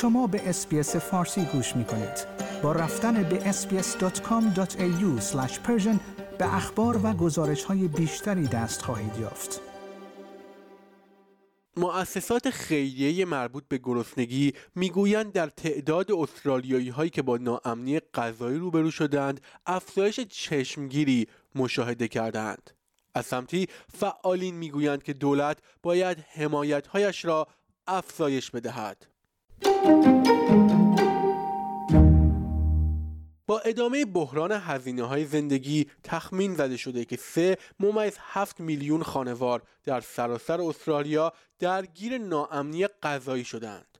شما به اسپیس فارسی گوش می کنید. با رفتن به sbs.com.au به اخبار و گزارش های بیشتری دست خواهید یافت. مؤسسات خیریه مربوط به گرسنگی می‌گویند در تعداد استرالیایی هایی که با ناامنی غذایی روبرو شدند افزایش چشمگیری مشاهده کردند. از سمتی فعالین می‌گویند که دولت باید حمایتهایش را افزایش بدهد. با ادامه بحران هزینه های زندگی تخمین زده شده که سه ممیز هفت میلیون خانوار در سراسر استرالیا درگیر ناامنی غذایی شدند.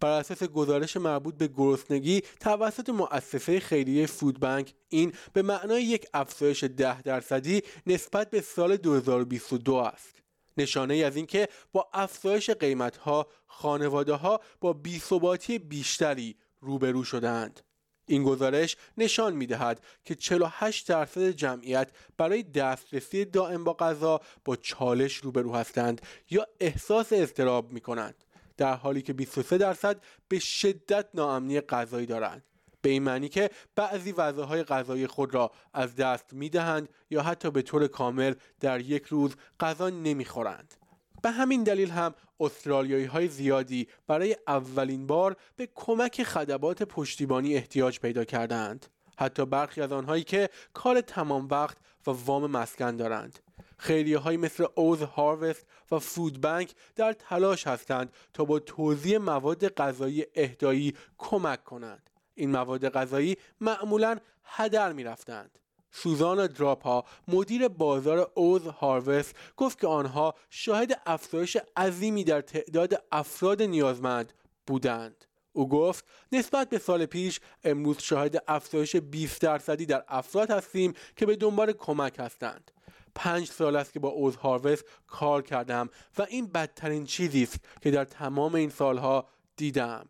بر اساس گزارش مربوط به گرسنگی توسط مؤسسه خیریه فودبنک این به معنای یک افزایش ده درصدی نسبت به سال 2022 است. نشانه ای از اینکه با افزایش قیمت ها خانواده ها با بیثباتی بیشتری روبرو شدند. این گزارش نشان می دهد که 48 درصد جمعیت برای دسترسی دائم با غذا با چالش روبرو هستند یا احساس اضطراب می کنند در حالی که 23 درصد به شدت ناامنی غذایی دارند به این معنی که بعضی وضعهای غذایی خود را از دست می دهند یا حتی به طور کامل در یک روز غذا نمی خورند. به همین دلیل هم استرالیایی های زیادی برای اولین بار به کمک خدمات پشتیبانی احتیاج پیدا کردند. حتی برخی از آنهایی که کار تمام وقت و وام مسکن دارند. خیریه های مثل اوز هاروست و فود بنک در تلاش هستند تا با توزیع مواد غذایی اهدایی کمک کنند. این مواد غذایی معمولا هدر می رفتند. سوزانا دراپا مدیر بازار اوز هاروست گفت که آنها شاهد افزایش عظیمی در تعداد افراد نیازمند بودند. او گفت نسبت به سال پیش امروز شاهد افزایش 20 درصدی در افراد هستیم که به دنبال کمک هستند. پنج سال است که با اوز هاروست کار کردم و این بدترین چیزی است که در تمام این سالها دیدم.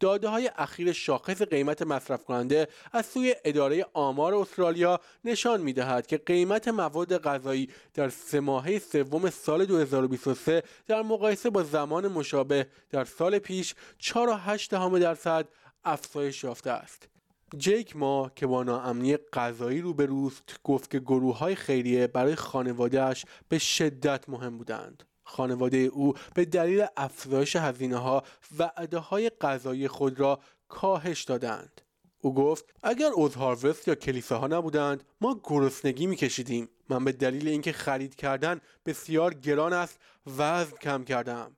داده های اخیر شاخص قیمت مصرف کننده از سوی اداره آمار استرالیا نشان می دهد که قیمت مواد غذایی در سه ماهه سوم سال 2023 در مقایسه با زمان مشابه در سال پیش 4.8 درصد افزایش یافته است. جیک ما که با ناامنی غذایی روبروست گفت که گروه های خیریه برای خانوادهش به شدت مهم بودند. خانواده او به دلیل افزایش هزینه ها وعده های غذایی خود را کاهش دادند. او گفت اگر OzHarvest یا کلیسه ها نبودند ما گرسنگی میکشیدیم من به دلیل اینکه خرید کردن بسیار گران است وزن کم کردم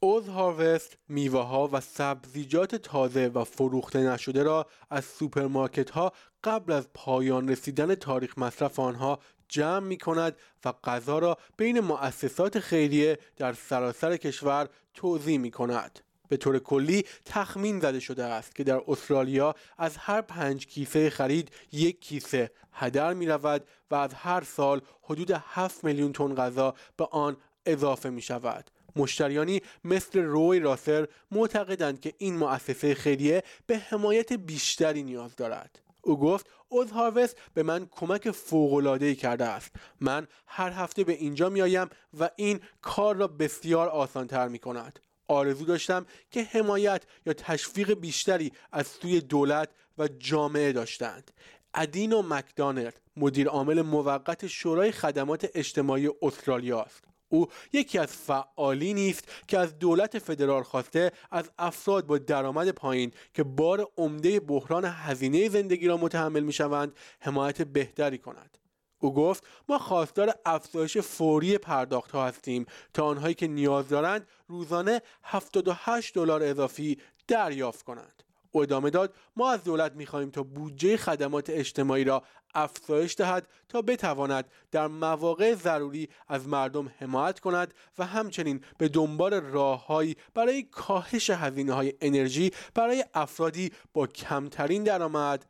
OzHarvest میوه ها و سبزیجات تازه و فروخته نشده را از سوپرمارکت ها قبل از پایان رسیدن تاریخ مصرف آنها جمع می کند و غذا را بین مؤسسات خیریه در سراسر کشور توضیح می کند. به طور کلی تخمین زده شده است که در استرالیا از هر پنج کیسه خرید یک کیسه هدر می رود و از هر سال حدود 7 میلیون تن غذا به آن اضافه می شود. مشتریانی مثل روی راسر معتقدند که این مؤسسه خیریه به حمایت بیشتری نیاز دارد. او گفت اوز هاروست به من کمک فوق‌العاده‌ای کرده است. من هر هفته به اینجا میآیم و این کار را بسیار آسانتر می کند آرزو داشتم که حمایت یا تشویق بیشتری از سوی دولت و جامعه داشتند. ادین و مکدانلد مدیر عامل موقت شورای خدمات اجتماعی استرالیا است. او یکی از فعالینی است که از دولت فدرال خواسته از افراد با درآمد پایین که بار عمده بحران هزینه زندگی را متحمل می‌شوند حمایت بهتری کند. او گفت ما خواستار افزایش فوری پرداخت ها هستیم تا آنهایی که نیاز دارند روزانه 78 دلار اضافی دریافت کنند. او ادامه داد ما از دولت می‌خواهیم تا بودجه خدمات اجتماعی را افزایش دهد تا بتواند در مواقع ضروری از مردم حمایت کند و همچنین به دنبال راههایی برای کاهش هزینه های انرژی برای افرادی با کمترین درآمد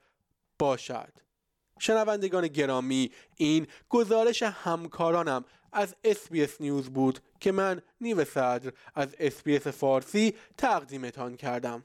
باشد. شنوندگان گرامی این گزارش همکارانم از SBS News بود که من نیو صدر از SBS فارسی تقدیمتان کردم.